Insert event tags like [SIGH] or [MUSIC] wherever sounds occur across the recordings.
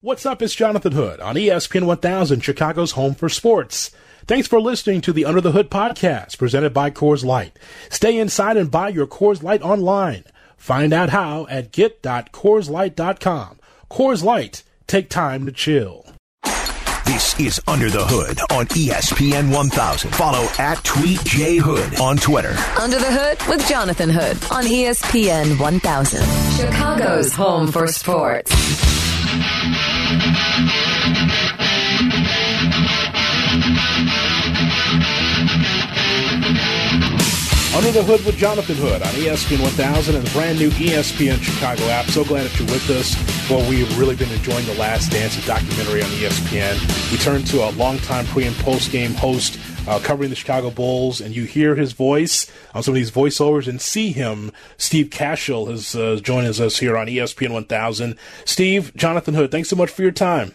What's up? It's Jonathan Hood on ESPN 1000, Chicago's home for sports. Thanks for listening to the Under the Hood podcast presented by Coors Light. Stay inside and buy your Coors Light online. Find out how at get.coorslight.com. Coors Light, take time to chill. This is Under the Hood on ESPN 1000. Follow at Tweet J Hood on Twitter. Under the Hood with Jonathan Hood on ESPN 1000. Chicago's home for sports. Under the Hood with Jonathan Hood on ESPN 1000 and the brand new ESPN Chicago app. So glad that you're with us. Well, we've really been enjoying The Last Dance, documentary on ESPN. We turn to a longtime pre and post game host uh, covering the Chicago Bulls, and you hear his voice on some of these voiceovers and see him. Steve Kashul is uh, joining us here on ESPN 1000. Steve, Jonathan Hood, thanks so much for your time.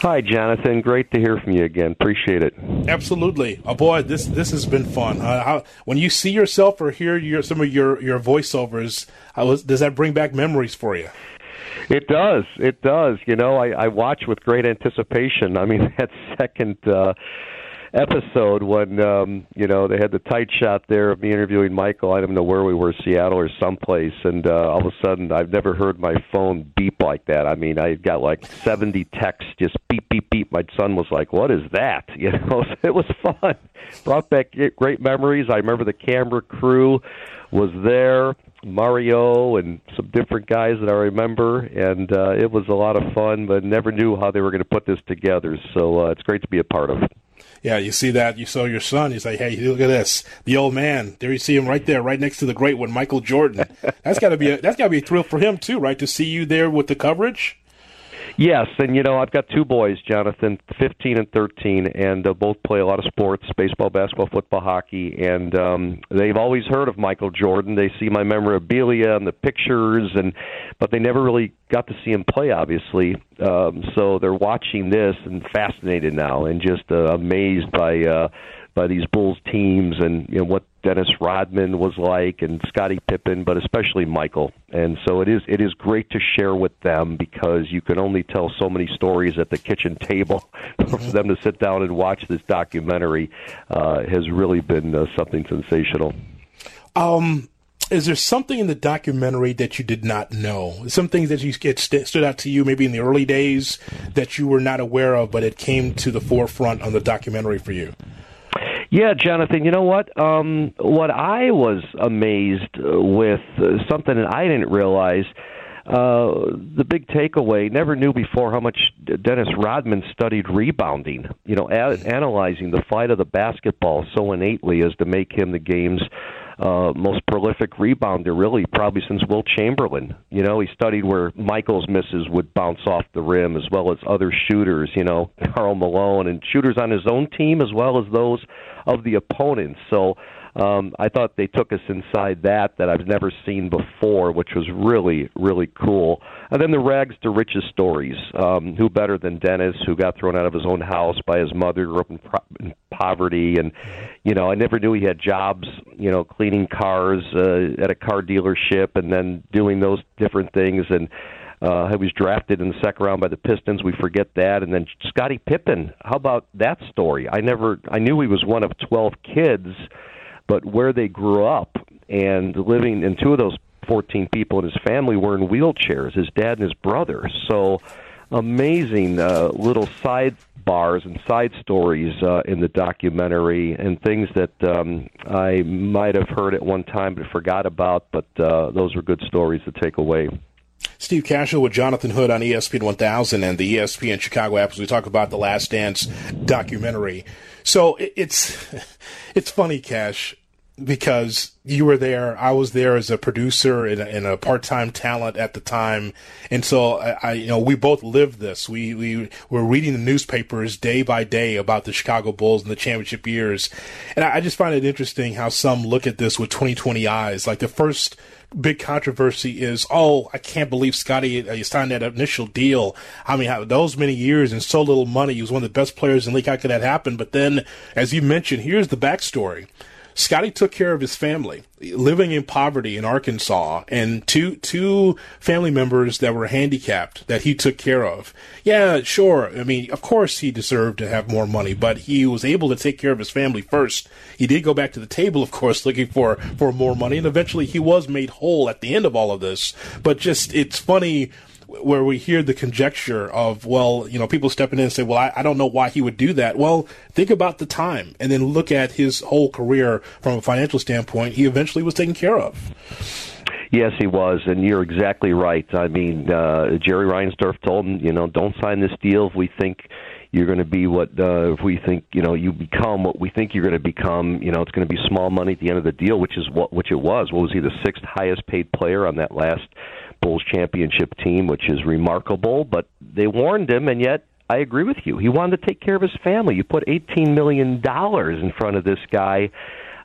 Hi, Jonathan. Great to hear from you again. Appreciate it. Absolutely. Oh boy, this this has been fun. Uh, how, when you see yourself or hear your, some of your your voiceovers, was, does that bring back memories for you? It does. It does. You know, I, I watch with great anticipation. I mean, [LAUGHS] that second. Uh, episode when um, you know they had the tight shot there of me interviewing Michael. I don't know where we were, Seattle or someplace, and uh, all of a sudden I've never heard my phone beep like that. I mean, I got like 70 texts, just beep beep beep. My son was like, "What is that?" [LAUGHS] You know, so it was fun. Brought back great memories. I remember the camera crew was there. Mario and some different guys that I remember, and uh, it was a lot of fun. But never knew how they were going to put this together. So uh, it's great to be a part of. Yeah, you see that. You saw your son. He's like, "Hey, look at this, the old man." There you see him right there, right next to the great one, Michael Jordan. That's got to be a, that's got to be a thrill for him too, right? To see you there with the coverage. Yes, and you know I've got two boys, Jonathan, 15 and 13, and uh, both play a lot of sports: baseball, basketball, football, hockey, and um, they've always heard of Michael Jordan. They see my memorabilia and the pictures, and but they never really got to see him play, obviously. Um, so they're watching this and fascinated now, and just uh, amazed by. Uh, by these Bulls teams and you know what Dennis Rodman was like and Scottie Pippen, but especially Michael. And so it is it is great to share with them because you can only tell so many stories at the kitchen table. [LAUGHS] For them to sit down and watch this documentary uh, has really been uh, something sensational. Um, is there something in the documentary that you did not know? Some things that you get st- stood out to you maybe in the early days that you were not aware of, but it came to the forefront on the documentary for you. Yeah, Jonathan, you know what? Um, what I was amazed with uh, something that I didn't realize. Uh, the big takeaway never knew before how much Dennis Rodman studied rebounding. You know, a- analyzing the flight of the basketball so innately as to make him the game's uh, most prolific rebounder, really, probably since Wilt Chamberlain. You know, he studied where Michael's misses would bounce off the rim, as well as other shooters. You know, [LAUGHS] Karl Malone and shooters on his own team, as well as those of the opponents. So um, I thought they took us inside that that I've never seen before, which was really really cool. And then the rags to riches stories. Um, who better than Dennis, who got thrown out of his own house by his mother, grew up in, pro- in poverty, and you know I never knew he had jobs. You know, cleaning cars uh, at a car dealership, and then doing those different things and. Uh, he was drafted in the second round by the Pistons. We forget that, and then Scottie Pippen. How about that story? I never, I knew he was one of twelve kids, but where they grew up and living, and two of those 14 people in his family were in wheelchairs, his dad and his brother. So amazing uh, little side bars and side stories uh, in the documentary and things that um, I might have heard at one time but forgot about, but uh, those were good stories to take away. Steve Kashul with Jonathan Hood on ESPN 1000 and the ESPN Chicago app as we talk about the Last Dance documentary. So it's [LAUGHS] it's funny, Cash, because you were there. I was there as a producer and a, and a part-time talent at the time, and so I, I, you know, we both lived this. We we were reading the newspapers day by day about the Chicago Bulls and the championship years, and I, I just find it interesting how some look at this with 2020 eyes. Like the first big controversy is, oh, I can't believe Scottie uh, signed that initial deal. I mean, how, those many years and so little money. He was one of the best players in the league. How could that happen? But then, as you mentioned, here's the backstory. Scottie took care of his family, living in poverty in Arkansas, and two two family members that were handicapped that he took care of. Yeah, sure. I mean, of course he deserved to have more money, but he was able to take care of his family first. He did go back to the table, of course, looking for for more money, and eventually he was made whole at the end of all of this. But just it's funny where we hear the conjecture of, well, you know, people stepping in and say, well, I, I, don't know why he would do that. Well, think about the time and then look at his whole career from a financial standpoint. He eventually was taken care of. Yes, he was, and you're exactly right. I mean, uh, Jerry Reinsdorf told him, you know, don't sign this deal if we think you're going to be what uh, if we think you know you become what we think you're going to become. You know, it's going to be small money at the end of the deal, which is what which it was. What was he the sixth highest paid player on that last Bulls championship team, which is remarkable. But they warned him, and yet I agree with you. He wanted to take care of his family. You put eighteen million dollars in front of this guy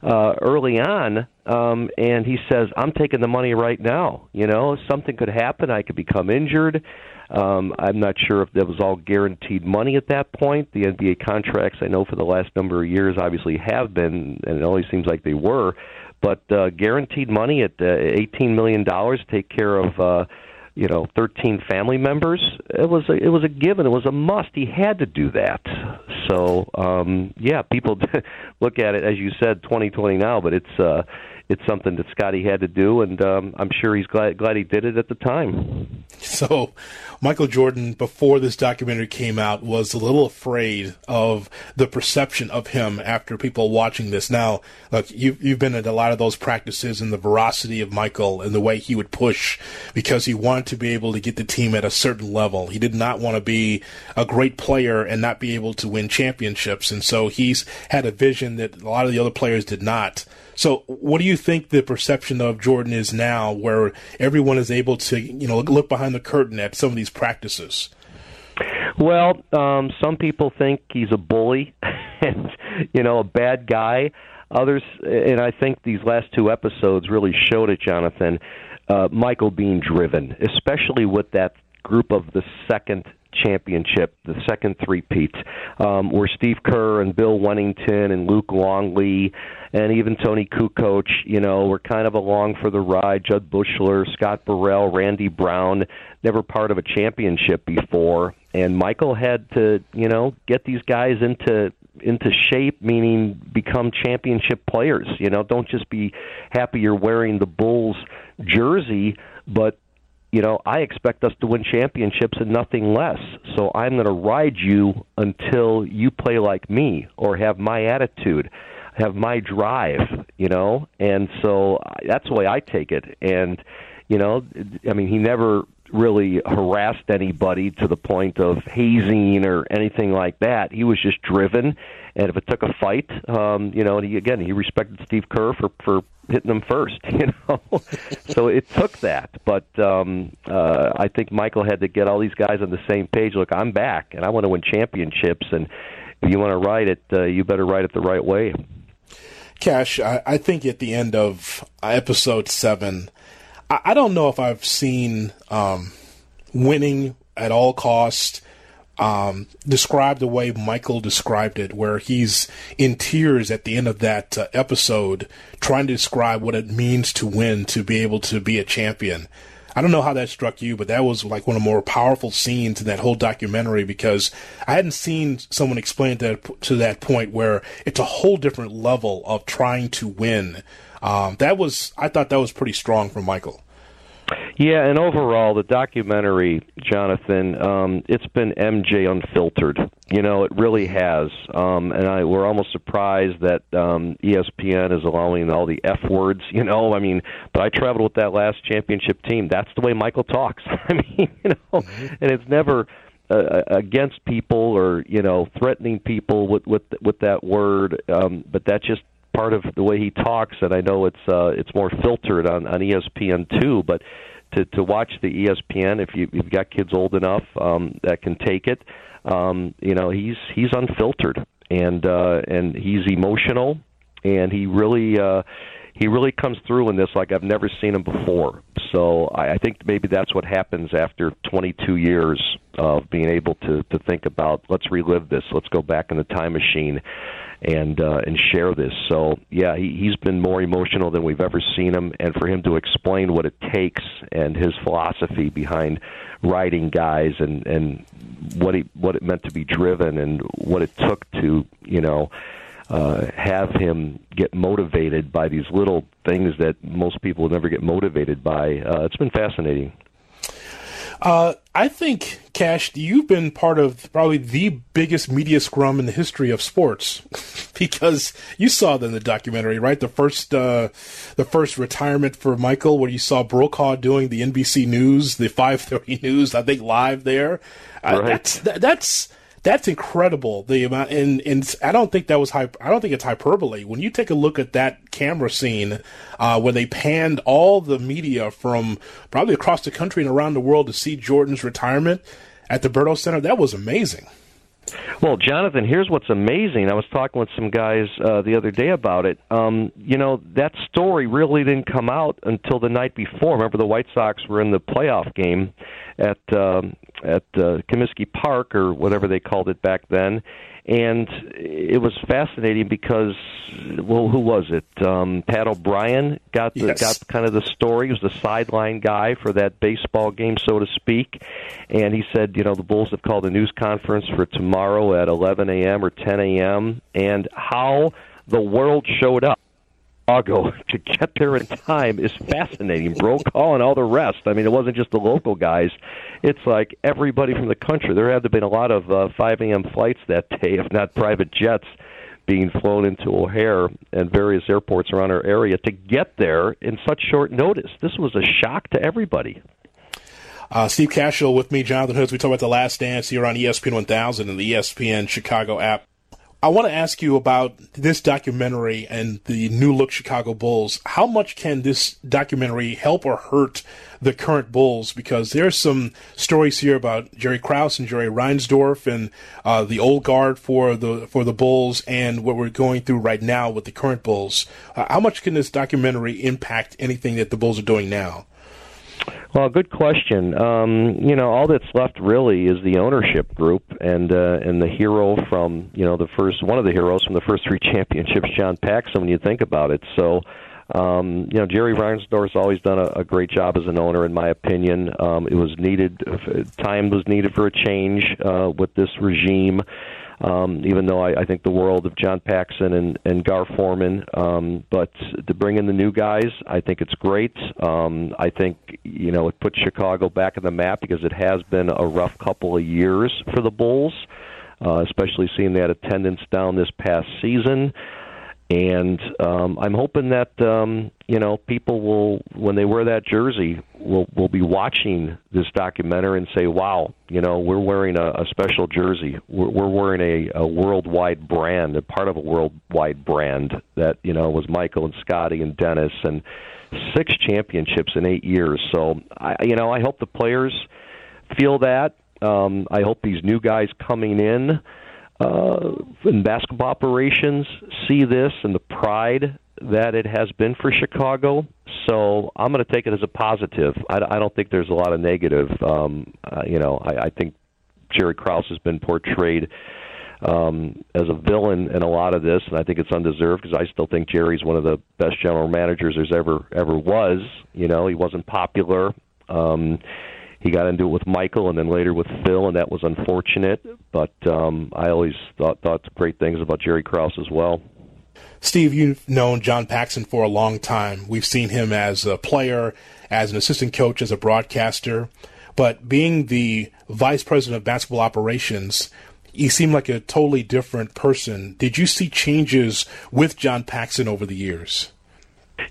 uh, early on, um, and he says, "I'm taking the money right now. You know, something could happen. I could become injured." Um, I'm not sure if that was all guaranteed money at that point. The NBA contracts, I know, for the last number of years, obviously have been, and it always seems like they were but uh, guaranteed money at uh, eighteen million dollars take care of uh, you know thirteen family members. It was a, it was a given. It was a must. He had to do that. So um, yeah, people [LAUGHS] look at it as you said, twenty twenty now, but it's. Uh, it's something that Scottie had to do, and um, I'm sure he's glad glad he did it at the time. So, Michael Jordan, before this documentary came out, was a little afraid of the perception of him after people watching this. Now, look, you've you've been at a lot of those practices and the veracity of Michael and the way he would push because he wanted to be able to get the team at a certain level. He did not want to be a great player and not be able to win championships, and so he's had a vision that a lot of the other players did not. So, what do you think the perception of Jordan is now, where everyone is able to, you know, look behind the curtain at some of these practices? Well, um, some people think he's a bully [LAUGHS] and, you know, a bad guy. Others, and I think these last two episodes really showed it, Jonathan. Uh, Michael being driven, especially with that group of the second championship, the second three-peat, um, where Steve Kerr and Bill Wennington and Luke Longley and even Toni Kukoc, you know, were kind of along for the ride. Jud Buechler, Scott Burrell, Randy Brown, never part of a championship before, and Michael had to, you know, get these guys into into shape, meaning become championship players. You know, don't just be happy you're wearing the Bulls jersey, but you know, I expect us to win championships and nothing less. So I'm going to ride you until you play like me or have my attitude have my drive, you know, and so that's the way I take it. And you know, I mean, he never really harassed anybody to the point of hazing or anything like that. He was just driven, and if it took a fight, um, you know, and he again he respected Steve Kerr for for hitting him first, [LAUGHS] you know. so it took that, but um, uh, I think Michael had to get all these guys on the same page. Look, I'm back, and I want to win championships, and if you want to ride it, uh, you better ride it the right way. Cash, I, I think at the end of episode seven, I, I don't know if I've seen um, winning at all cost um, described the way Michael described it, where he's in tears at the end of that uh, episode, trying to describe what it means to win, to be able to be a champion. I don't know how that struck you, but that was like one of the more powerful scenes in that whole documentary because I hadn't seen someone explain that to that point where it's a whole different level of trying to win. Um, that was, I thought that was pretty strong from Michael. Yeah, and overall, the documentary, Jonathan, um, it's been MJ unfiltered. You know, it really has. Um, and I, we're almost surprised that um, ESPN is allowing all the F words. You know, I mean, but I traveled with that last championship team. That's the way Michael talks. [LAUGHS] I mean, you know, mm-hmm. and it's never uh, against people or you know threatening people with with with that word. Um, but that's just part of the way he talks, and I know it's uh, it's more filtered on on ESPN too. But to to watch the ESPN, if you, you've got kids old enough um, that can take it, um, you know he's he's unfiltered and uh, and he's emotional, and he really uh, he really comes through in this like I've never seen him before. So I, I think maybe that's what happens after 22 years of being able to to think about let's relive this, let's go back in the time machine and uh, and share this. So yeah, he, he's been more emotional than we've ever seen him, and for him to explain what it takes and his philosophy behind riding guys and and what he what it meant to be driven and what it took to you know uh, have him get motivated by these little things that most people never get motivated by. Uh, it's been fascinating. Uh, I think, Cash, you've been part of probably the biggest media scrum in the history of sports [LAUGHS] because you saw them in the documentary, right? The first, uh, the first retirement for Michael, where you saw Brokaw doing the NBC News, the [LAUGHS] 5:30 News, I think live there. Uh, right. That's that, that's that's incredible. The amount, and and I don't think that was hype. I don't think it's hyperbole. When you take a look at that camera scene, uh, where they panned all the media from probably across the country and around the world to see Jordan's retirement at the Berto Center, that was amazing. Well, Jonathan, here's what's amazing. I was talking with some guys uh, the other day about it. Um, you know, that story really didn't come out until the night before. Remember, the White Sox were in the playoff game at um, at uh, Comiskey Park or whatever they called it back then, and it was fascinating because well who was it um pat o'brien got the, yes. got kind of the story he was the sideline guy for that baseball game so to speak and he said you know the bulls have called a news conference for tomorrow at 11 a.m. or 10 a.m. and how the world showed up Chicago [LAUGHS] to get there in time is fascinating. Brokaw and all the rest. I mean, it wasn't just the local guys. It's like everybody from the country. There had to have been a lot of uh, 5 a.m. flights that day, [LAUGHS] if not private jets, being flown into O'Hare and various airports around our area to get there in such short notice. This was a shock to everybody. Uh, Steve Kashul with me, Jonathan Hoods. We talk about the Last Dance here on ESPN 1000 and the ESPN Chicago app. I want to ask you about this documentary and the new look Chicago Bulls. How much can this documentary help or hurt the current Bulls? Because there's some stories here about Jerry Krause and Jerry Reinsdorf and uh, the old guard for the for the Bulls and what we're going through right now with the current Bulls. Uh, how much can this documentary impact anything that the Bulls are doing now? Well, good question. Um, you know, all that's left really is the ownership group and uh, and the hero from you know the first one of the heroes from the first three [LAUGHS] championships, John Paxson. When you think about it, so. Um, you know, Jerry Reinsdorf's always done a, a great job as an owner, in my opinion. Um, it was needed, time was needed for a change uh, with this regime um, even though I, I think the world of John Paxson and, and Gar Forman. Um, but to bring in the new guys, I think it's great. Um, I think you know it puts Chicago back on the map because it has been a rough couple of years for the Bulls, uh, especially seeing that attendance down this past season and um, I'm hoping that um, you know people will, when they wear that jersey, will will be watching this documentary and say, "Wow, you know, we're wearing a, a special jersey. We're, we're wearing a, a worldwide brand, a part of a worldwide brand that you know was Michael and Scottie and Dennis and six championships in eight years. So, I, you know, I hope the players feel that. Um, I hope these new guys coming in." uh, in basketball operations see this and the pride that it has been for Chicago. So I'm going to take it as a positive. I, I don't think there's a lot of negative. Um, uh, you know, I, I think Jerry Krause has been portrayed um, as a villain in a lot of this, and I think it's undeserved because I still think Jerry's one of the best general managers there's ever ever was. You know, he wasn't popular. Um, he got into it with Michael and then later with Phil, and that was unfortunate. But um, I always thought thought great things about Jerry Krause as well. Steve, you've known John Paxson for a long time. We've seen him as a player, as an assistant coach, as a broadcaster. But being the vice president of basketball operations, he seemed like a totally different person. Did you see changes with John Paxson over the years?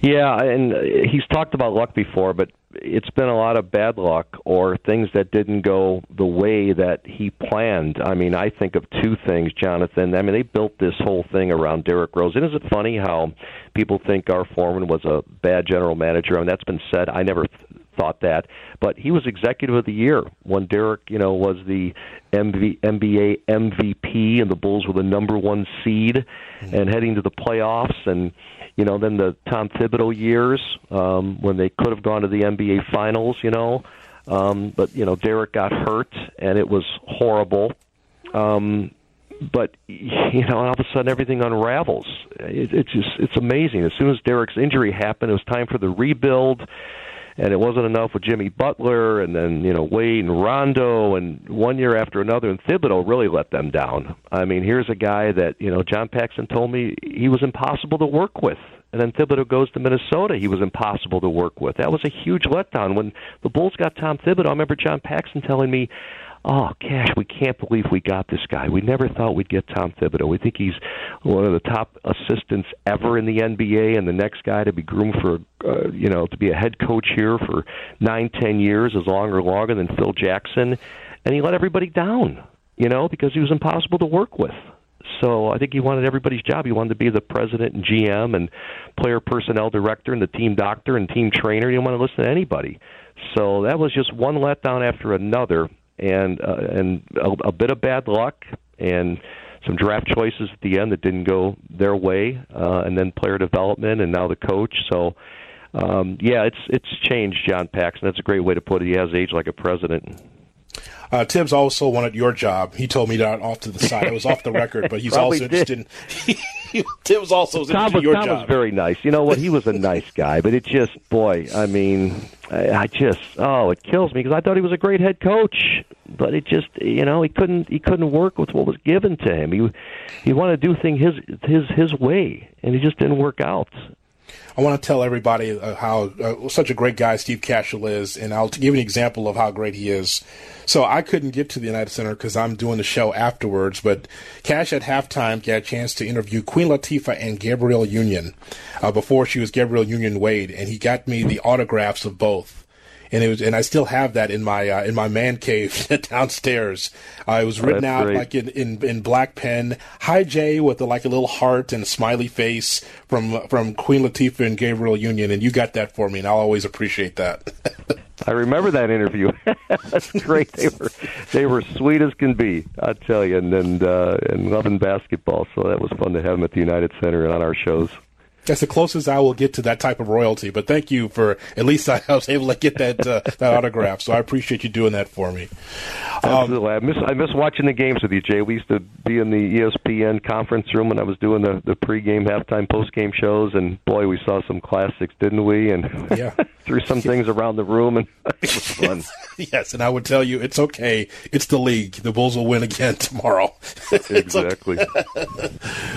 Yeah, and he's talked about luck before, but it's been a lot of bad luck or things that didn't go the way that he planned. I mean, I think of two things, Jonathan. I mean, they built this whole thing around Derrick Rose. And is it funny how people think Gar Forman was a bad general manager? I mean, that's been said. I never thought that, but he was executive of the year when Derrick, you know, was the MV, NBA MVP and the Bulls were the number one seed and heading to the playoffs and you know then the Tom Thibodeau years um, when they could have gone to the NBA finals, you know. Um, but you know Derrick got hurt and it was horrible. Um, but you know, all of a sudden everything unravels. It, it's just it's amazing. As soon as Derrick's injury happened, it was time for the rebuild, and it wasn't enough with Jimmy Butler, and then you know Wade and Rondo, and one year after another, and Thibodeau really let them down. I mean, here's a guy that you know John Paxson told me he was impossible to work with. And then Thibodeau goes to Minnesota. He was impossible to work with. That was a huge letdown. When the Bulls got Tom Thibodeau, I remember John Paxson telling me, oh gosh, we can't believe we got this guy. We never thought we'd get Tom Thibodeau. We think he's one of the top assistants ever in the NBA, and the next guy to be groomed for, uh, you know, to be a head coach here for nine, ten years is longer, longer than Phil Jackson, and he let everybody down, you know, because he was impossible to work with. So I think he wanted everybody's job. He wanted to be the president and GM and player personnel director and the team doctor and team trainer. He didn't want to listen to anybody. So that was just one letdown after another and uh, and a, a bit of bad luck and some draft choices at the end that didn't go their way, uh, and then player development, and now the coach. So, um, yeah, it's it's changed, John Paxson. That's a great way to put it. He has aged like a president. Uh, Thibs also wanted your job. He told me that off to the side. It was off the record, but he's [LAUGHS] also interested in. [LAUGHS] Thibs also was Tom, interested in your Tom job. was very nice. You know what? He was a nice guy, but it just, boy, I mean, I, I just, oh, it kills me because I thought he was a great head coach, but it just, you know, he couldn't, he couldn't work with what was given to him. He, he wanted to do things his, his, his way, and it just didn't work out. I want to tell everybody uh, how uh, such a great guy Steve Kashul is, and I'll give an example of how great he is. So I couldn't get to the United Center because I'm doing the show afterwards. But Cash at halftime got a chance to interview Queen Latifah and Gabrielle Union uh, before she was Gabrielle Union Wade, and he got me the autographs of both and it was, and I still have that in my uh, in my man cave [LAUGHS] downstairs. Uh, it was written out great. like in, in, in black pen. Hi Jay with a, like a little heart and a smiley face from from Queen Latifah and Gabrielle Union, and you got that for me, and I'll always appreciate that. [LAUGHS] I remember that interview. [LAUGHS] That's great. They were they were sweet as can be. I tell you, and and uh, and loving basketball. So that was fun to have them at the United Center and on our shows. That's the closest I will get to that type of royalty. But thank you for at least I was able to get that uh, [LAUGHS] that autograph. So I appreciate you doing that for me. Um, Absolutely, I miss I miss watching the games with you, Jay. We used to be in the ESPN conference room when I was doing the the pregame, halftime, postgame shows, and boy, we saw some classics, didn't we? And yeah. [LAUGHS] threw some things around the room, and [LAUGHS] it was fun. yes, and I would tell you, it's okay. It's the league. The Bulls will win again tomorrow. exactly.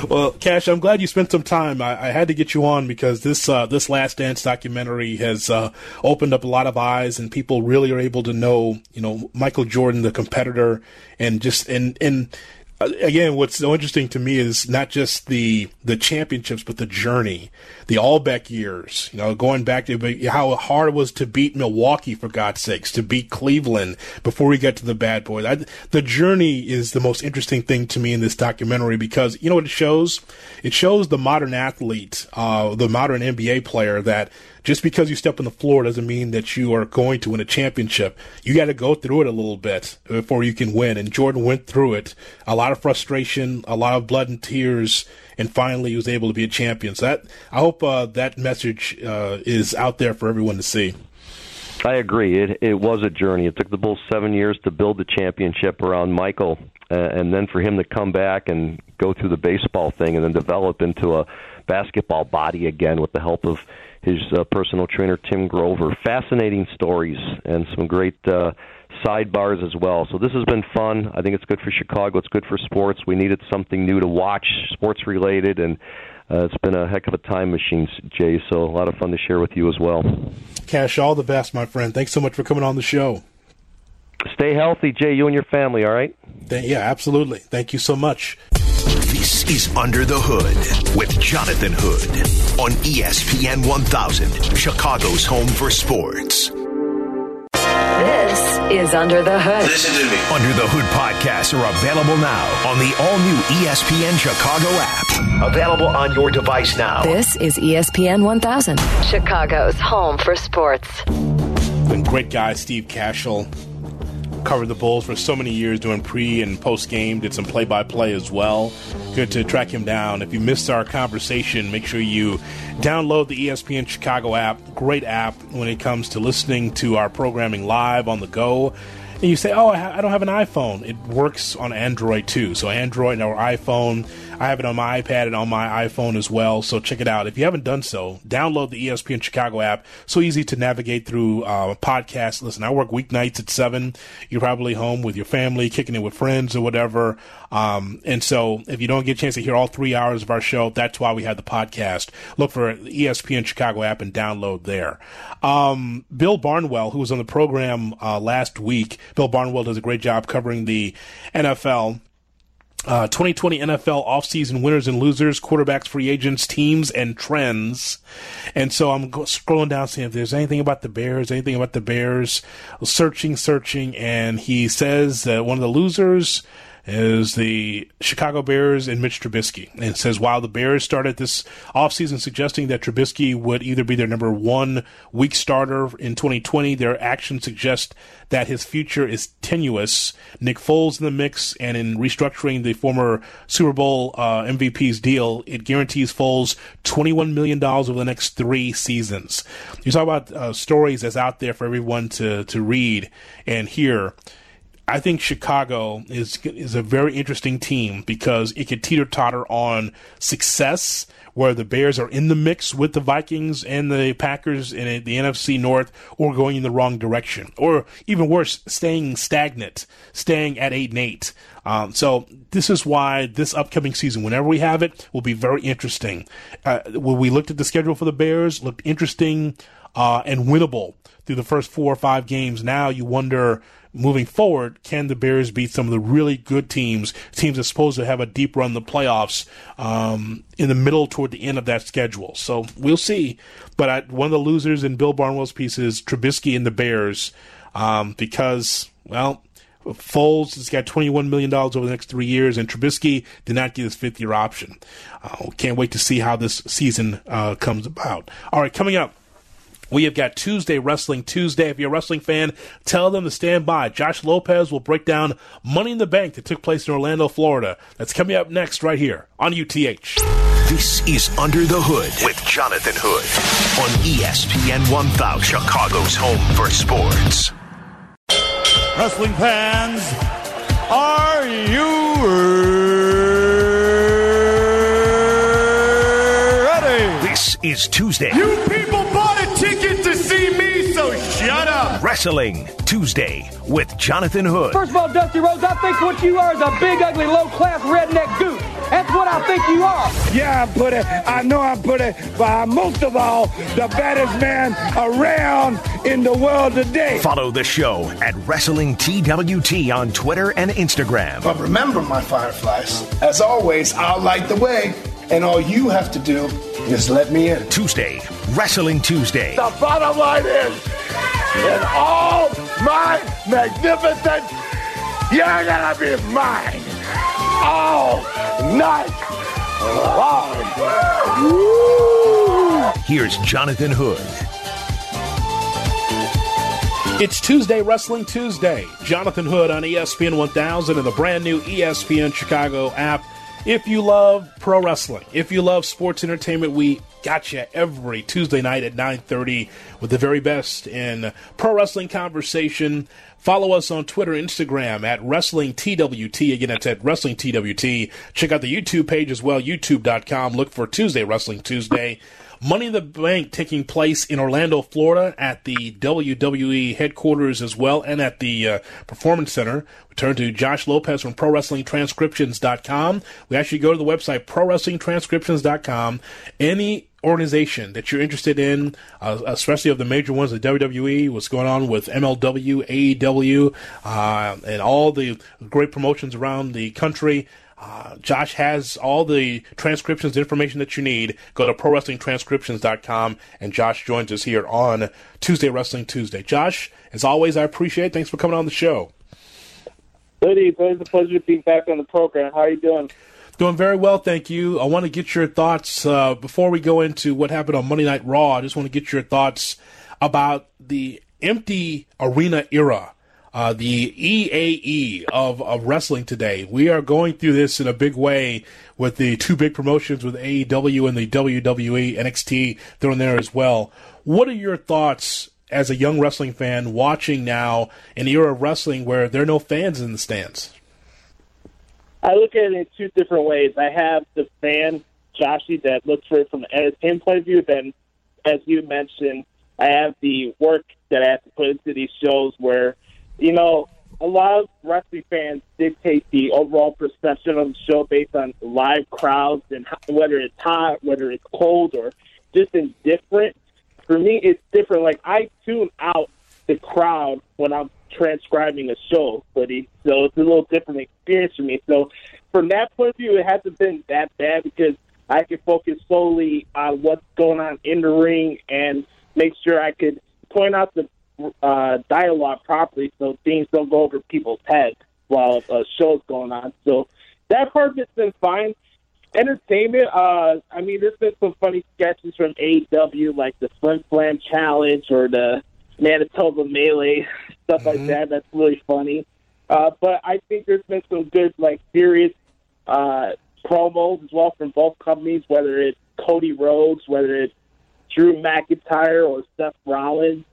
well, Cash, I'm glad you spent some time. I, I had to to get you on because this uh, this Last Dance documentary has uh, opened up a lot of eyes, and people really are able to know, you know, Michael Jordan, the competitor, and just and and again, what's so interesting to me is not just the the championships, but the journey, the Albeck years. You know, going back to how hard it was to beat Milwaukee for God's sakes, to beat Cleveland before we get to the bad boys. I, the journey is the most interesting thing to me in this documentary because you know what it shows. It shows the modern athlete, uh, the modern NBA player that just because you step on the floor doesn't mean that you are going to win a championship. You got to go through it a little bit before you can win. And Jordan went through it. A lot of frustration, a lot of blood and tears, and finally he was able to be a champion. So that I hope uh, that message uh, is out there for everyone to see. I agree. It it was a journey. It took the Bulls seven years to build the championship around Michael, uh, and then for him to come back and go through the baseball thing, and then develop into a basketball body again with the help of his uh, personal trainer Tim Grover. Fascinating stories and some great uh, sidebars as well. So this has been fun. I think it's good for Chicago. It's good for sports. We needed something new to watch, sports related, and uh, it's been a heck of a time machine, Jay. So a lot of fun to share with you as well. Cash, all the best, my friend. Thanks so much for coming on the show. Stay healthy, Jay. You and your family. All right. Yeah, absolutely. Thank you so much. This is Under the Hood with Jonathan Hood on ESPN 1000, Chicago's home for sports. This is Under the Hood. Listen to me. Under the Hood podcasts are available now on the all new ESPN Chicago app. Available on your device now. This is ESPN 1000, Chicago's home for sports. The great guy, Steve Kashul. Covered the Bulls for so many years, doing pre and post game, did some play by play as well. Good to track him down. If you missed our conversation, make sure you download the ESPN Chicago app. Great app when it comes to listening to our programming live on the go and you say, "Oh, I, don't have an iPhone." It works on Android too. So Android or iPhone. I have it on my iPad and on my iPhone as well. So check it out. If you haven't done so, download the ESPN Chicago app. So easy to navigate through uh, podcasts. Listen, I work weeknights at seven. You're probably home with your family, kicking it with friends or whatever. Um, and so if you don't get a chance to hear all three hours of our show, that's why we have the podcast. Look for the ESPN Chicago app and download there. Um, Bill Barnwell, who was on the program uh, last week, Bill Barnwell does a great job covering the NFL. Uh, 2020 NFL offseason winners and losers, quarterbacks, free agents, teams, and trends. And so I'm scrolling down, seeing if there's anything about the Bears, anything about the Bears, searching, searching, and he says that one of the losers is the Chicago Bears and Mitch Trubisky. And it says while the Bears started this offseason suggesting that Trubisky would either be their number one week starter in 2020, their actions suggest that his future is tenuous. Nick Foles in the mix, and in restructuring the former Super Bowl uh, MVP's deal, it guarantees Foles $21 million over the next three seasons. You talk about uh, stories that's out there for everyone to, to read and hear. I think Chicago is is a very interesting team because it could teeter totter on success, where the Bears are in the mix with the Vikings and the Packers in the NFC North, or going in the wrong direction, or even worse, staying stagnant, staying at eight and eight. Um, so this is why this upcoming season, whenever we have it, will be very interesting. Uh, when we looked at the schedule for the Bears, looked interesting uh, and winnable through the first four or five games. Now you wonder moving forward, can the Bears beat some of the really good teams, teams that supposed to have a deep run in the playoffs um, in the middle toward the end of that schedule? So we'll see. But I, one of the losers in Bill Barnwell's piece is Trubisky and the Bears um, because, well, Foles has got $21 million over the next three years, and Trubisky did not get his fifth year option. Uh, can't wait to see how this season uh, comes about. All right, coming up. We have got Tuesday Wrestling Tuesday. If you're a wrestling fan, tell them to stand by. Josh Lopez will break down Money in the Bank that took place in Orlando, Florida. That's coming up next right here on UTH. This is Under the Hood with Jonathan Hood on ESPN 1000, Chicago's home for sports. Wrestling fans, are you ready? This is Tuesday. You people Wrestling Tuesday with Jonathan Hood. First of all, Dusty Rhodes, I think what you are is a big, ugly, low-class redneck goose. That's what I think you are. Yeah, I put it. I know I put it. but I'm most of all the baddest man around in the world today. Follow the show at Wrestling TWT on Twitter and Instagram. But remember, my fireflies, as always, I'll light the way, and all you have to do is let me in. Tuesday, Wrestling Tuesday. The bottom line is, in all my magnificence, you're gonna be mine all night long. Woo! Here's Jonathan Hood. It's Tuesday Wrestling Tuesday. Jonathan Hood on ESPN 1000 and the brand new ESPN Chicago app. If you love pro wrestling, if you love sports entertainment, we got you every Tuesday night at 9:30 with the very best in pro wrestling conversation. Follow us on Twitter Instagram at Wrestling TWT. Again, that's at Wrestling TWT. Check out the YouTube page as well, youtube.com. Look for Tuesday Wrestling Tuesday. Money in the Bank taking place in Orlando, Florida at the WWE headquarters as well and at the uh, Performance Center. We turn to Josh Lopez from ProWrestlingTranscriptions.com. We actually go to the website ProWrestlingTranscriptions.com. Any organization that you're interested in, uh, especially of the major ones, the WWE, what's going on with MLW, AEW, uh, and all the great promotions around the country. Uh, Josh has all the transcriptions, the information that you need. Go to ProWrestlingTranscriptions.com, and Josh joins us here on Tuesday Wrestling Tuesday. Josh, as always, I appreciate it. Thanks for coming on the show. Liddy, it's always a pleasure to be back on the program. How are you doing? Doing very well, thank you. I want to get your thoughts uh, before we go into what happened on Monday Night Raw. I just want to get your thoughts about the empty arena era, uh, the EAE of, of wrestling today. We are going through this in a big way with the two big promotions with AEW and the WWE NXT thrown there as well. What are your thoughts as a young wrestling fan watching now an era of wrestling where there are no fans in the stands? I look at it in two different ways. I have the fan, Joshy, that looks for it from an entertainment point of view. Then, as you mentioned, I have the work that I have to put into these shows where, you know, a lot of wrestling fans dictate the overall perception of the show based on live crowds and how, whether it's hot, whether it's cold, or just indifferent. For me, it's different. Like I tune out the crowd when I'm transcribing a show, buddy. So it's a little different experience for me. So from that point of view, it hasn't been that bad because I can focus solely on what's going on in the ring and make sure I could point out the uh, dialogue properly so things don't go over people's heads while a show's going on. So that part it's been fine. Entertainment, uh, I mean, there's been some funny sketches from AEW, like the Slim Slam Challenge or the Manitoba Melee, stuff mm-hmm. like that. That's really funny. Uh, but I think there's been some good, like, serious uh, promos as well from both companies, whether it's Cody Rhodes, whether it's Drew McIntyre or Seth Rollins.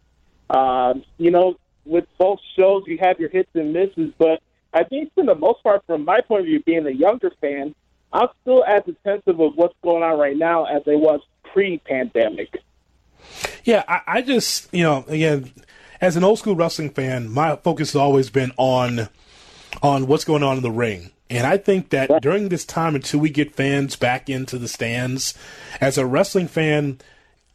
Um, you know, with both shows, you have your hits and misses, but I think for the most part, from my point of view, being a younger fan, I'm still as attentive of what's going on right now as I was pre-pandemic. Yeah, I, I just, you know, again, as an old school wrestling fan, my focus has always been on on what's going on in the ring. And I think that during this time until we get fans back into the stands, as a wrestling fan,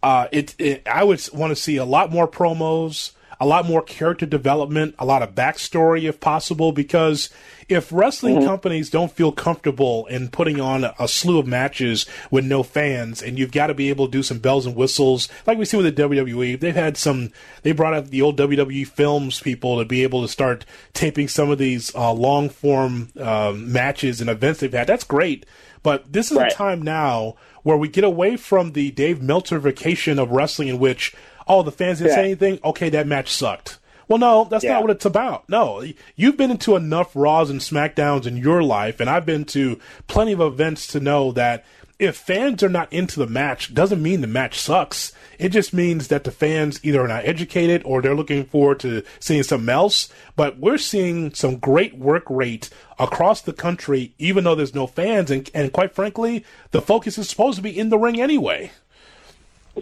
uh, it, it I would want to see a lot more promos, a lot more character development, a lot of backstory if possible, because if wrestling mm-hmm. companies don't feel comfortable in putting on a, a, slew of matches with no fans, and you've got to be able to do some bells and whistles, like we see with the WWE, they've had some, they brought out the old WWE films people to be able to start taping some of these uh, long form um, matches and events they've had. That's great. But this is right. a time now where we get away from the Dave Meltzer vacation of wrestling in which, oh, the fans didn't yeah. say anything. Okay, that match sucked. Well, no, that's yeah. not what it's about. No, you've been into enough Raws and SmackDowns in your life, and I've been to plenty of events to know that if fans are not into the match, doesn't mean the match sucks. It just means that the fans either are not educated or they're looking forward to seeing something else. But we're seeing some great work rate across the country, even though there's no fans. And, and quite frankly, the focus is supposed to be in the ring anyway.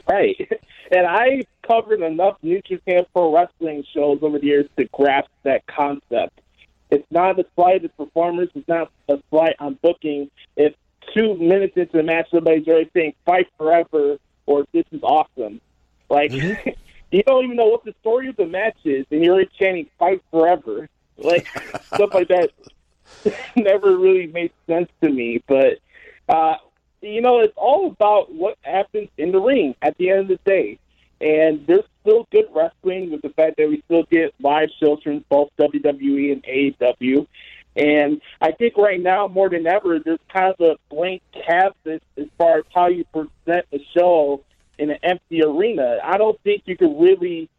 Right. [LAUGHS] And I covered enough New Japan Pro Wrestling shows over the years to grasp that concept. It's not a slight of performers. It's not a slight on booking. If two minutes into the match, somebody's already saying "fight forever" or "this is awesome," like mm-hmm. [LAUGHS] you don't even know what the story of the match is, and you're already chanting "fight forever," [LAUGHS] like stuff like that. [LAUGHS] never really made sense to me, but uh, you know, it's all about what happens in the ring at the end of the day. And there's still good wrestling with the fact that we still get live shows from both WWE and AEW. And I think right now, more than ever, there's kind of a blank canvas as far as how you present a show in an empty arena. I don't think you could really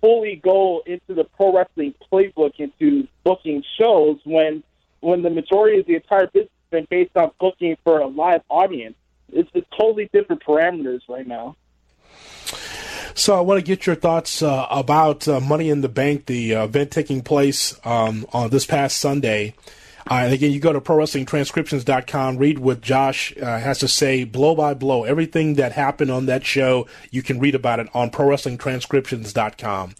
fully go into the pro wrestling playbook into booking shows when when the majority of the entire business has been based on booking for a live audience. It's, it's totally different parameters right now. So I want to get your thoughts uh, about uh, Money in the Bank, the uh, event taking place um, on this past Sunday. Uh, and again, you go to ProWrestlingTranscriptions.com, read what Josh uh, has to say blow by blow. Everything that happened on that show, you can read about it on ProWrestlingTranscriptions.com.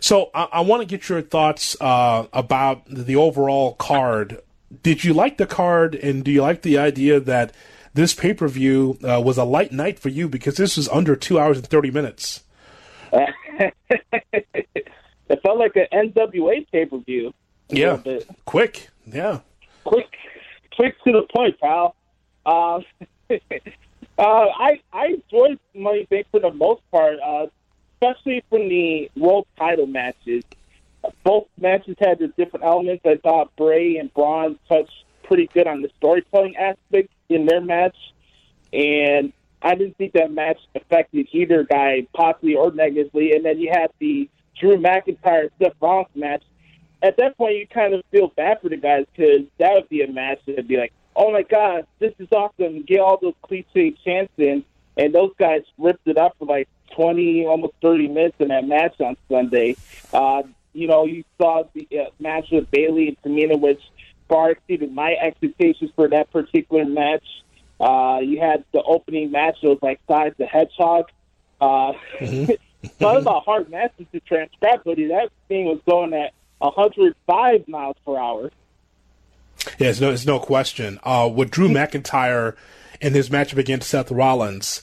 So I, I want to get your thoughts uh, about the overall card. Did you like the card, and do you like the idea that this pay per view was a light night for you because this was under two hours and 30 minutes? [LAUGHS] it felt like an NWA pay per view. Yeah, quick. Yeah, quick, quick to the point, pal. Uh, [LAUGHS] uh, I I enjoyed Money Bank for the most part, uh, especially from the world title matches. Both matches had their different elements. I thought Bray and Braun touched pretty good on the storytelling aspect in their match, and I didn't think that match affected either guy possibly or negatively. And then you had the Drew McIntyre Seth Rollins match, at that point you kind of feel bad for the guys because that would be a match that'd be like, oh my god, this is awesome, get all those cliche chants in, and those guys ripped it up for like 20, almost 30 minutes in that match on Sunday. Uh, you know, you saw the uh, match with Bayley and Tamina, which far exceeded my expectations for that particular match. Uh, you had the opening match, it was like Size the Hedgehog. Uh, mm-hmm. [LAUGHS] talking about hard matches to transcribe, but that thing was going at 105 miles per hour. Yeah, it's no, it's no question. Uh, with Drew McIntyre in his matchup against Seth Rollins.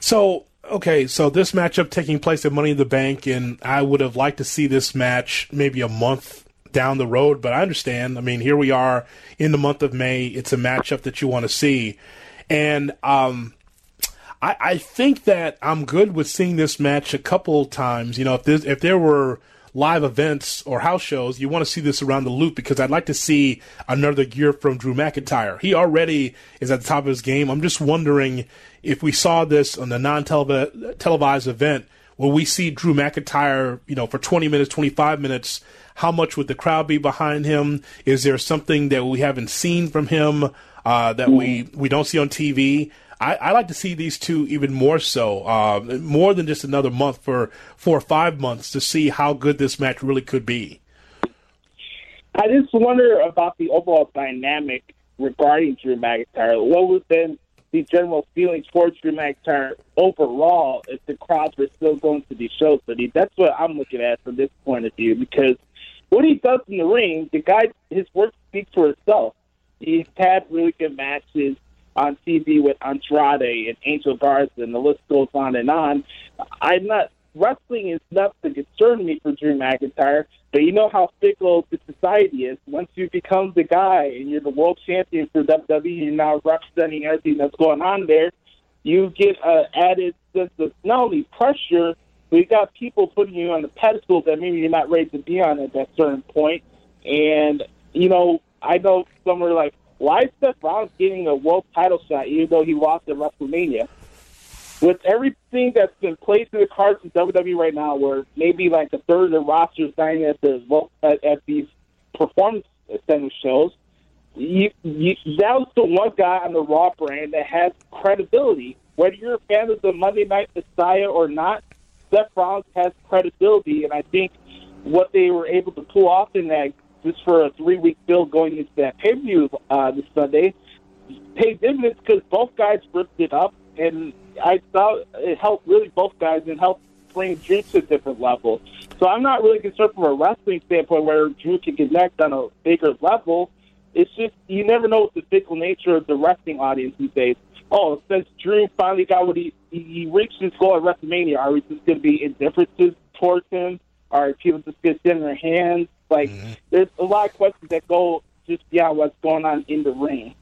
So, okay, so this matchup taking place at Money in the Bank, and I would have liked to see this match maybe a month down the road, but I understand. I mean, here we are in the month of May. It's a matchup that you want to see. And um, I, I think that I'm good with seeing this match a couple times. You know, if if there were live events or house shows, you want to see this around the loop because I'd like to see another gear from Drew McIntyre. He already is at the top of his game. I'm just wondering if we saw this on the non televised event, will we see Drew McIntyre, you know, for 20 minutes, 25 minutes? How much would the crowd be behind him? Is there something that we haven't seen from him uh, that we, we don't see on TV? I, I, like to see these two even more so, uh, more than just another month for four or five months to see how good this match really could be. I just wonder about the overall dynamic regarding Drew McIntyre. What was then the general feelings towards Drew McIntyre overall if the crowds were still going to these shows? But that's what I'm looking at from this point of view because what he does in the ring, the guy, his work speaks for itself. He's had really good matches on TV with Andrade and Angel Garza, and the list goes on and on. I'm not wrestling is not to concern me for Drew McIntyre, but you know how fickle the society is. Once you become the guy and you're the world champion for WWE, you're now representing everything that's going on there. You get an added sense of not only pressure, but you got people putting you on the pedestal that maybe you're not ready to be on at that certain point. And you know, I know some are like, why is Seth Rollins getting a world title shot even though he lost at WrestleMania? With everything that's been placed in the cards in WWE right now, where maybe like a third of the roster is at the at, at these performance center shows, you, you, that was the one guy on the Raw brand that has credibility. Whether you're a fan of the Monday Night Messiah or not, Seth Rollins has credibility, and I think what they were able to pull off in that just for a three week build going into that pay per view uh, this Sunday paid dividends because both guys ripped it up, and I thought it helped really both guys and helped bring Drew to a different level. So I'm not really concerned from a wrestling standpoint where Drew can connect on a bigger level. It's just you never know what the fickle nature of the wrestling audience these days. Oh, since Drew finally got what he he reached his goal at WrestleMania, are we just going to be indifferences towards him? Are people just sit in their hands? Like, mm-hmm. there's a lot of questions that go just beyond what's going on in the ring.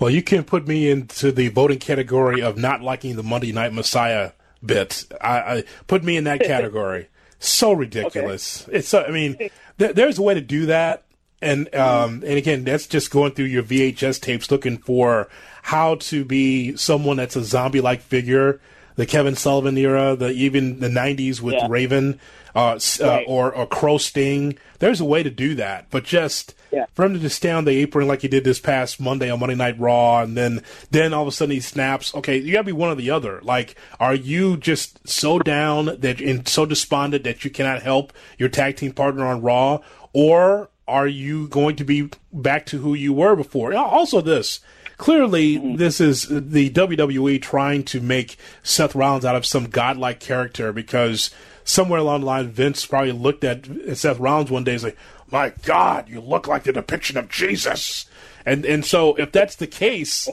Well, you can put me into the voting category of not liking the Monday Night Messiah bit. I, I put me in that [LAUGHS] category. so ridiculous. Okay. It's. I mean, th- there's a way to do that, and um, and again, that's just going through your VHS tapes looking for how to be someone that's a zombie-like figure. The Kevin Sullivan era, the even the '90s with yeah. Raven uh, uh, right. uh, or or Crow Sting. There's a way to do that, but just yeah. for him to just stay on the apron like he did this past Monday on Monday Night Raw, and then then all of a sudden he snaps. Okay, you gotta be one or the other. Like, are you just so down that and so despondent that you cannot help your tag team partner on Raw, or are you going to be back to who you were before? Also, this clearly mm-hmm. this is the WWE trying to make Seth Rollins out of some godlike character because somewhere along the line, Vince probably looked at Seth Rollins one day and like, "My God, you look like the depiction of Jesus." And and so if that's the case,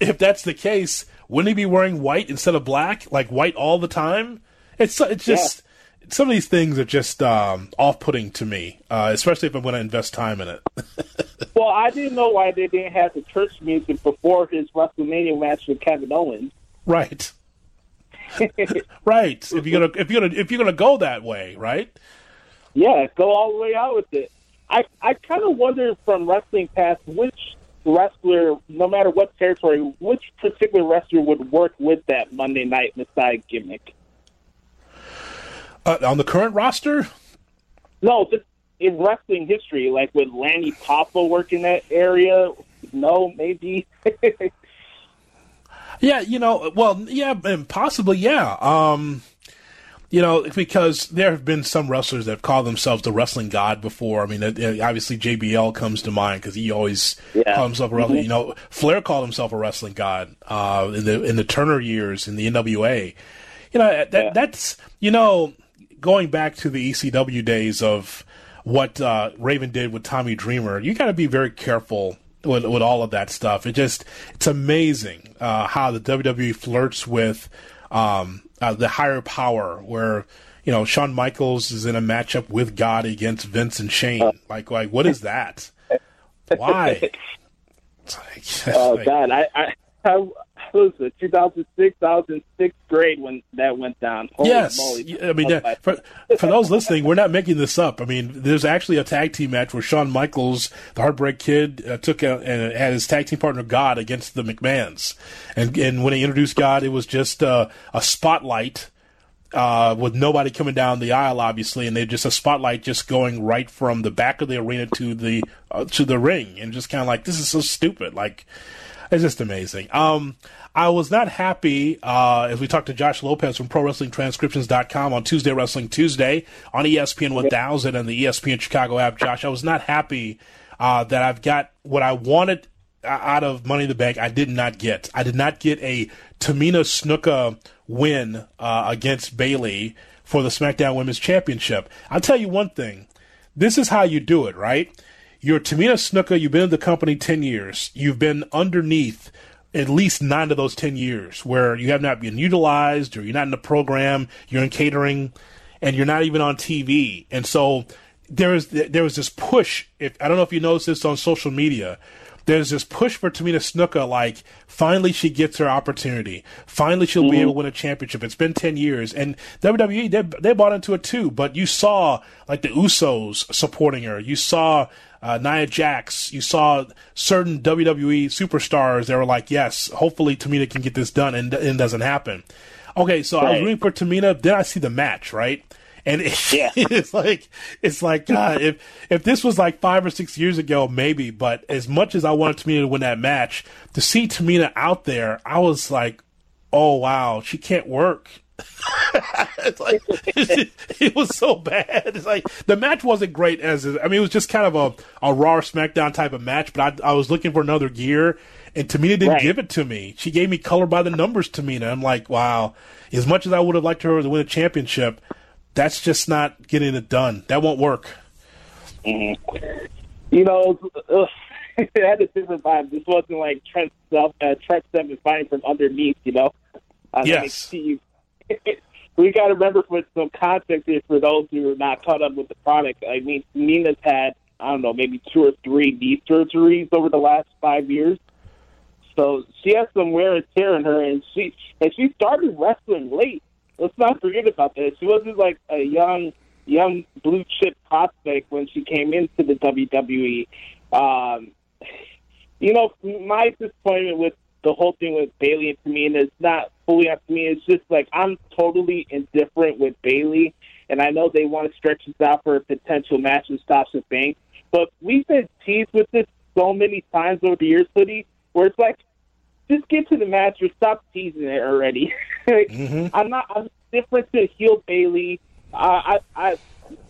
if that's the case, wouldn't he be wearing white instead of black, like white all the time? It's it's just. Some of these things are just um, off-putting to me, uh, especially if I'm going to invest time in it. [LAUGHS] well, I didn't know why they didn't have the church music before his WrestleMania match with Kevin Owens. Right. [LAUGHS] right. If you're gonna if you're gonna if you're gonna go that way, right? Yeah, go all the way out with it. I I kind of wonder from wrestling past which wrestler, no matter what territory, which particular wrestler would work with that Monday Night Messiah gimmick. Uh, on the current roster? No, just in wrestling history, like with Lanny Poffo working that area. No, maybe. [LAUGHS] yeah, you know, well, yeah, and possibly, yeah. Um, you know, because there have been some wrestlers that have called themselves the wrestling god before. I mean, obviously JBL comes to mind because he always yeah. called himself a wrestling. Mm-hmm. You know, Flair called himself a wrestling god uh, in the in the Turner years in the NWA. You know, that, yeah. that's you know, going back to the ECW days of what uh, Raven did with Tommy Dreamer. You got to be very careful with with all of that stuff. It just it's amazing uh, how the WWE flirts with um, uh, the higher power, where you know Shawn Michaels is in a matchup with God against Vince and Shane. Like, like what is that? Why? [LAUGHS] Like, [LAUGHS] oh like, God, I, I, I was it 2006? I was in sixth grade when that went down. Holy yes, moly. I mean for for those listening, we're not making this up. I mean, there's actually a tag team match where Shawn Michaels, the Heartbreak Kid, uh, took a, and had his tag team partner God against the McMahons, and and when he introduced God, it was just uh, a spotlight. Uh, with nobody coming down the aisle, obviously, and they just a spotlight just going right from the back of the arena to the uh, to the ring, and just kind of like this is so stupid. Like, it's just amazing. Um, I was not happy uh, as we talked to Josh Lopez from ProWrestlingTranscriptions.com on Tuesday Wrestling Tuesday on ESPN 1000 and the ESPN Chicago app. Josh, I was not happy uh, that I've got what I wanted out of Money in the Bank. I did not get. I did not get a Tamina Snuka win uh, against Bayley for the SmackDown Women's Championship. I'll tell you one thing. This is how you do it, right? You're Tamina Snuka. You've been in the company 10 years. You've been underneath at least nine of those 10 years where you have not been utilized or you're not in the program, you're in catering, and you're not even on TV. And so there is there was this push. If I don't know if you noticed this on social media, there's this push for Tamina Snuka. Like finally she gets her opportunity. Finally she'll mm-hmm. be able to win a championship. It's been ten years, and WWE they they bought into it too. But you saw like the Usos supporting her. You saw uh, Nia Jax. You saw certain WWE superstars that were like, yes, hopefully Tamina can get this done, and, and it doesn't happen. Okay, so right. I was rooting for Tamina. Then I see the match, right? And it, yeah. [LAUGHS] it's like it's like God, if if this was like five or six years ago, maybe. But as much as I wanted Tamina to win that match, to see Tamina out there, I was like, oh wow, she can't work. [LAUGHS] it's like it, [LAUGHS] it, was so bad. It's like the match wasn't great as I mean it was just kind of a, a raw SmackDown type of match. But I, I was looking for another gear, and Tamina didn't right. give it to me. She gave me color by the numbers. Tamina, I'm like, wow. As much as I would have liked her to win a championship, that's just not getting it done. That won't work. Mm-hmm. You know, uh, [LAUGHS] it had a different vibe. This wasn't like Trent uh, Trent Seven fighting from underneath. You know, uh, yes. [LAUGHS] we got to remember for some context here for those who are not caught up with the product. I mean, Nina's had I don't know maybe two or three knee surgeries over the last five years, so she has some wear and tear in her, and she and she started wrestling late. Let's not forget about that. She wasn't like a young young blue chip prospect when she came into the WWE. Um, you know, my disappointment with the whole thing with Bayley and Tamina is not fully up to me. It's just like I'm totally indifferent with Bayley, and I know they want to stretch this out for a potential match with Sasha Banks, but we've been teased with this so many times over the years, Hoodie, where it's like, just get to the match or stop teasing it already. [LAUGHS] like, mm-hmm. I'm not. I'm different to heel Bayley. Uh, I, I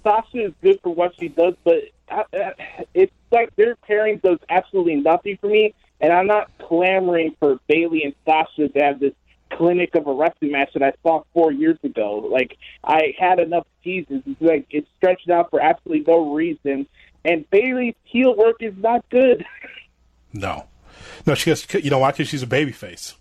Sasha is good for what she does, but I, I, it's like their pairing does absolutely nothing for me. And I'm not clamoring for Bayley and Sasha to have this clinic of a wrestling match that I saw four years ago. Like I had enough teases. It's like it's stretched out for absolutely no reason. And Bayley's heel work is not good. [LAUGHS] No, no, she has. You know why? Because she's a baby face.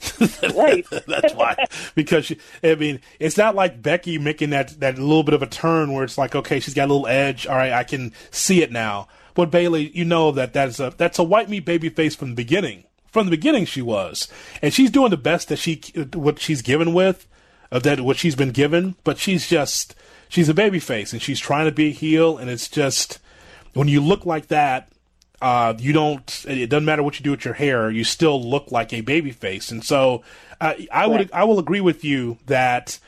[LAUGHS] right. [LAUGHS] That's why. Because she, I mean, it's not like Becky making that that little bit of a turn where it's like, okay, she's got a little edge. All right, I can see it now. But Bayley, you know that that's a that's a white meat baby face from the beginning. From the beginning, she was, and she's doing the best that she what she's given with, uh, that what she's been given. But she's just she's a baby face, and she's trying to be a heel, and it's just when you look like that, uh, you don't. It doesn't matter what you do with your hair, you still look like a baby face. And so, uh, I would I will agree with you that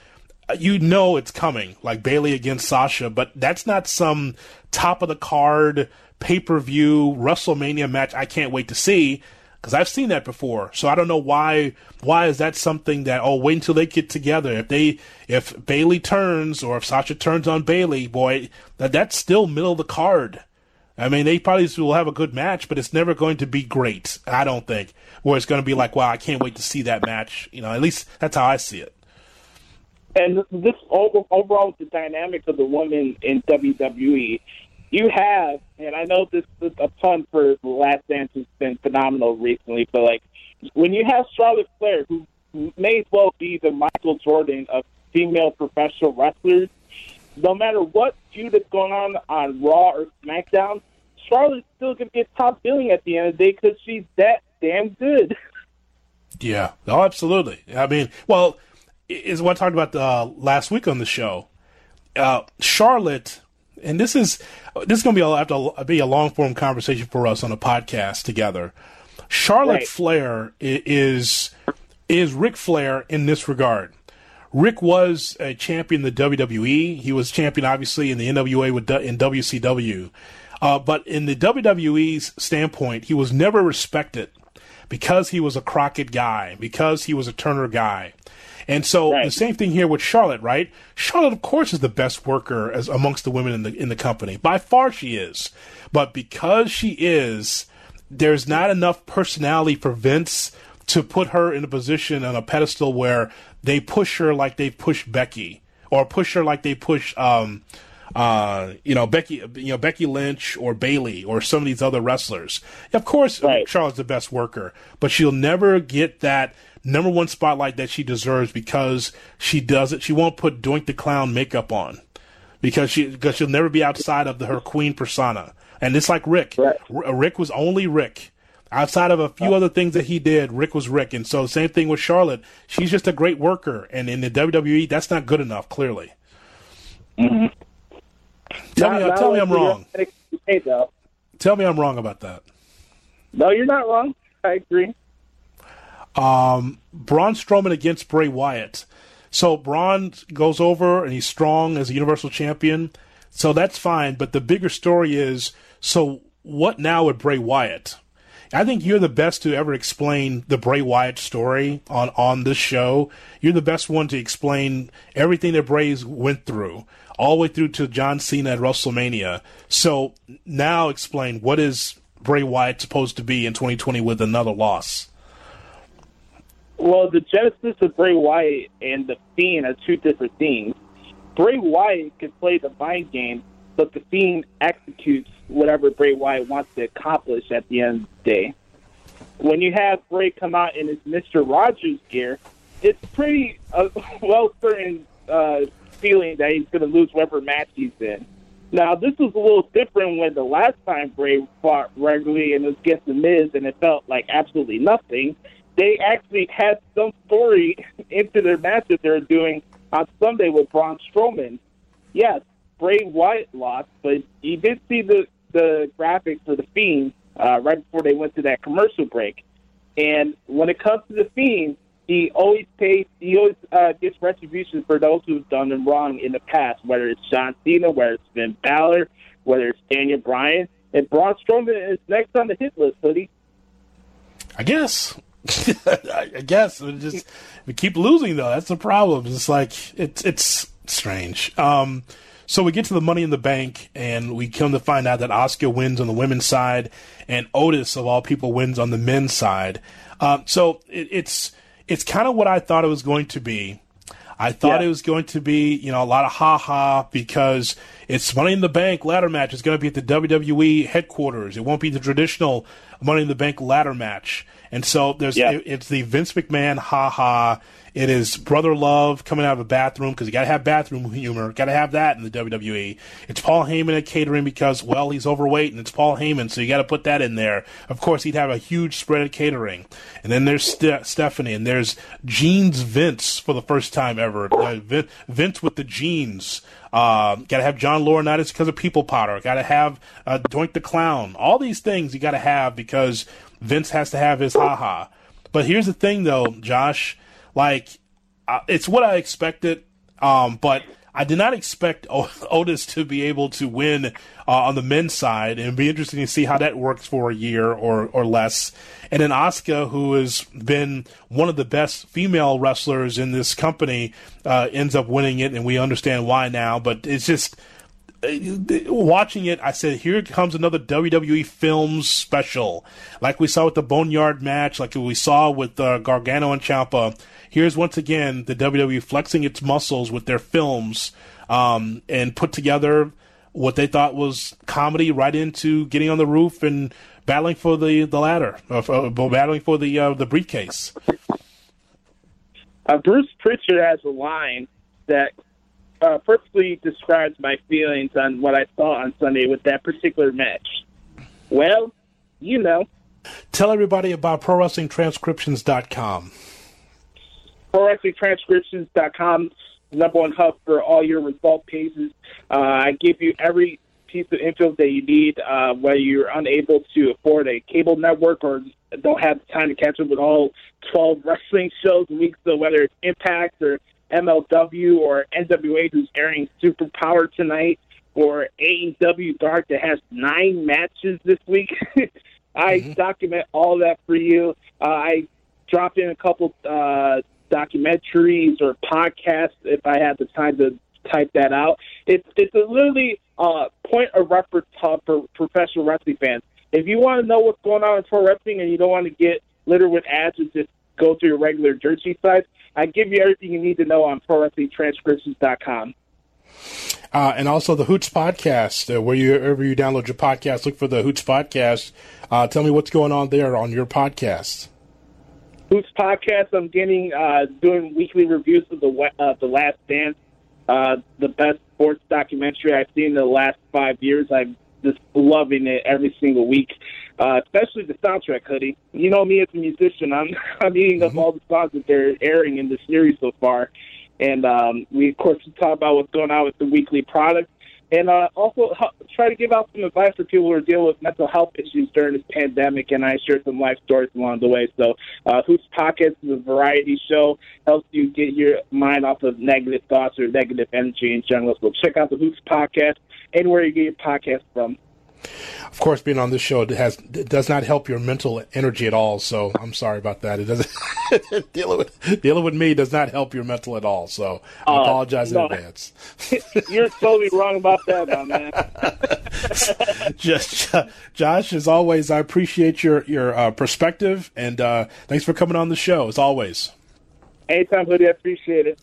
you know it's coming, like Bayley against Sasha, but that's not some top of the card pay per view WrestleMania match I can't wait to see because I've seen that before. So I don't know why why is that something that oh wait until they get together. If they if Bayley turns or if Sasha turns on Bayley, boy, that that's still middle of the card. I mean, they probably will have a good match, but it's never going to be great. I don't think. Where it's going to be like, wow, I can't wait to see that match. You know, at least that's how I see it. And this overall, the dynamics of the woman in WWE, you have, and I know this is a pun for the Last Dance has been phenomenal recently, but like when you have Charlotte Flair, who may as well be the Michael Jordan of female professional wrestlers, no matter what feud is going on on Raw or SmackDown, Charlotte's still going to get top billing at the end of the day because she's that damn good. Yeah, oh, absolutely. I mean, well, is what I talked about uh, last week on the show. Uh, Charlotte, and this is this is going to be a, have to be a long form conversation for us on a podcast together. Charlotte right. Flair is is Ric Flair in this regard. Rick was a champion in the WWE. He was champion, obviously, in the NWA with in WCW. Uh, but in the WWE's standpoint, he was never respected because he was a Crockett guy, because he was a Turner guy. And so right. the same thing here with Charlotte, right? Charlotte, of course, is the best worker as amongst the women in the in the company. By far, she is. But because she is, there's not enough personality for Vince to put her in a position on a pedestal where they push her like they push Becky, or push her like they push, um, uh, you know, Becky, you know, Becky Lynch or Bayley or some of these other wrestlers. Of course, right. Charlotte's the best worker, but she'll never get that number one spotlight that she deserves because she does it. She won't put Doink the Clown makeup on because she because she'll never be outside of the, her queen persona. And it's like Rick. Right. Rick was only Rick. Outside of a few other things that he did, Rick was Rick. And so same thing with Charlotte. She's just a great worker. And in the WWE, that's not good enough, clearly. Mm-hmm. Tell not, me, not tell me I'm wrong. Tell me I'm wrong about that. No, you're not wrong. I agree. Um, Braun Strowman against Bray Wyatt. So Braun goes over and he's strong as a Universal Champion. So that's fine. But the bigger story is so what now with Bray Wyatt? I think you're the best to ever explain the Bray Wyatt story on, on this show. You're the best one to explain everything that Bray's went through, all the way through to John Cena at WrestleMania. So now explain what is Bray Wyatt supposed to be in 2020 with another loss? Well, the genesis of Bray Wyatt and the Fiend are two different things. Bray Wyatt can play the mind game but the Fiend executes whatever Bray Wyatt wants to accomplish at the end of the day. When you have Bray come out in his Mister Rogers gear, it's pretty uh, [LAUGHS] well certain uh, feeling that he's going to lose whatever match he's in. Now, this was a little different when the last time Bray fought regularly and was against The Miz, and it felt like absolutely nothing. They actually had some story into their match that they're doing on Sunday with Braun Strowman. Yes, Bray Wyatt lost, but you did see the the graphic for the Fiend uh, right before they went to that commercial break. And when it comes to the Fiend, he always pays. He always uh, gets retribution for those who've done him wrong in the past, whether it's John Cena, whether it's Finn Balor, whether it's Daniel Bryan, and Braun Strowman is next on the hit list, hoodie. I guess. [LAUGHS] I guess we just we keep losing though. That's the problem. It's like it's it's strange. Um, so we get to the Money in the Bank, and we come to find out that Asuka wins on the women's side, and Otis, of all people, wins on the men's side. Um, so it, it's it's kind of what I thought it was going to be. I thought yeah. it was going to be, you know, a lot of ha ha because it's Money in the Bank ladder match. It's going to be at the WWE headquarters. It won't be the traditional Money in the Bank ladder match. And so there's yeah. it, it's the Vince McMahon ha ha it is brother love coming out of a bathroom because you got to have bathroom humor. Got to have that in the WWE. It's Paul Heyman at catering because well he's overweight and it's Paul Heyman, so you got to put that in there. Of course, he'd have a huge spread of catering. And then there's St- Stephanie and there's Jeans Vince for the first time ever. Uh, Vince with the jeans. Uh, got to have John Laurinaitis because of People Power. Got to have uh, Doink the Clown. All these things you got to have because Vince has to have his ha ha. But here's the thing, though, Josh like uh, it's what I expected. Um, but I did not expect [LAUGHS] Otis to be able to win uh, on the men's side, and it'd be interesting to see how that works for a year or, or less. And then Asuka, who has been one of the best female wrestlers in this company, uh, ends up winning it, and we understand why now. But it's just watching it, I said, here comes another WWE Films special, like we saw with the Boneyard match, like we saw with uh, Gargano and Ciampa here's once again the WWE flexing its muscles with their films um, and put together what they thought was comedy right into getting on the roof and battling for the the ladder, uh, for, uh, battling for the uh, the briefcase. Uh, Bruce Pritchard has a line that uh, perfectly describes my feelings on what I saw on Sunday with that particular match. Well, you know. Tell everybody about ProWrestlingTranscriptions.com. ProWrestlingTranscriptions.com, number one hub for all your result pages. Uh, I give you every piece of info that you need, uh, whether you're unable to afford a cable network or don't have the time to catch up with all 12 wrestling shows a week, so whether it's Impact or MLW or NWA who's airing Superpower tonight or AEW Dark that has nine matches this week. [LAUGHS] I mm-hmm. document all that for you. Uh, I drop in a couple uh, documentaries or podcasts if I had the time to type that out. It's it's a literally uh, point of reference hub for professional wrestling fans. If you want to know what's going on in pro wrestling and you don't want to get littered with ads and just go to your regular Jersey sites, I give you everything you need to know on ProWrestlingTranscriptions.com. Uh, and also the Hoots podcast, uh, where you, wherever you download your podcast, look for the Hoots podcast. Uh, tell me what's going on there on your podcast. Hoots podcast. I'm getting uh, doing weekly reviews of the uh, the Last Dance, uh, the best sports documentary I've seen in the last five years. I'm just loving it every single week, uh, especially the soundtrack hoodie. You know me as a musician, I'm [LAUGHS] I'm eating mm-hmm. up all the songs that they're airing in the series so far, and um, we of course talk about what's going on with the weekly product and uh, also try to give out some advice for people who are dealing with mental health issues during this pandemic. And I share some life stories along the way. So, uh, Hoots Podcast is a variety show, helps you get your mind off of negative thoughts or negative energy in general. So, check out the Hoots Podcast anywhere you get your podcast from. Of course, being on this show it has it does not help your mental energy at all. So I'm sorry about that. It doesn't [LAUGHS] dealing with dealing with me does not help your mental at all. So I uh, apologize no. in advance. [LAUGHS] You're totally wrong about that, my man. [LAUGHS] Just Josh, as always, I appreciate your your uh, perspective and uh, thanks for coming on the show as always. Anytime, hoodie. I appreciate it.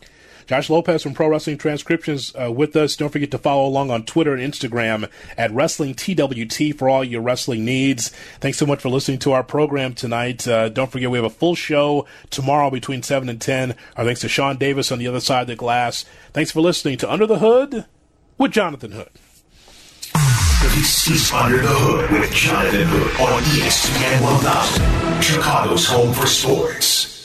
Josh Lopez from Pro Wrestling Transcriptions uh, with us. Don't forget to follow along on Twitter and Instagram at Wrestling TWT for all your wrestling needs. Thanks so much for listening to our program tonight. Uh, don't forget we have a full show tomorrow between 7 and 10. Our thanks to Sean Davis on the other side of the glass. Thanks for listening to Under the Hood with Jonathan Hood. This is Under the Hood with Jonathan Hood on ESPN 1000, Chicago's home for sports.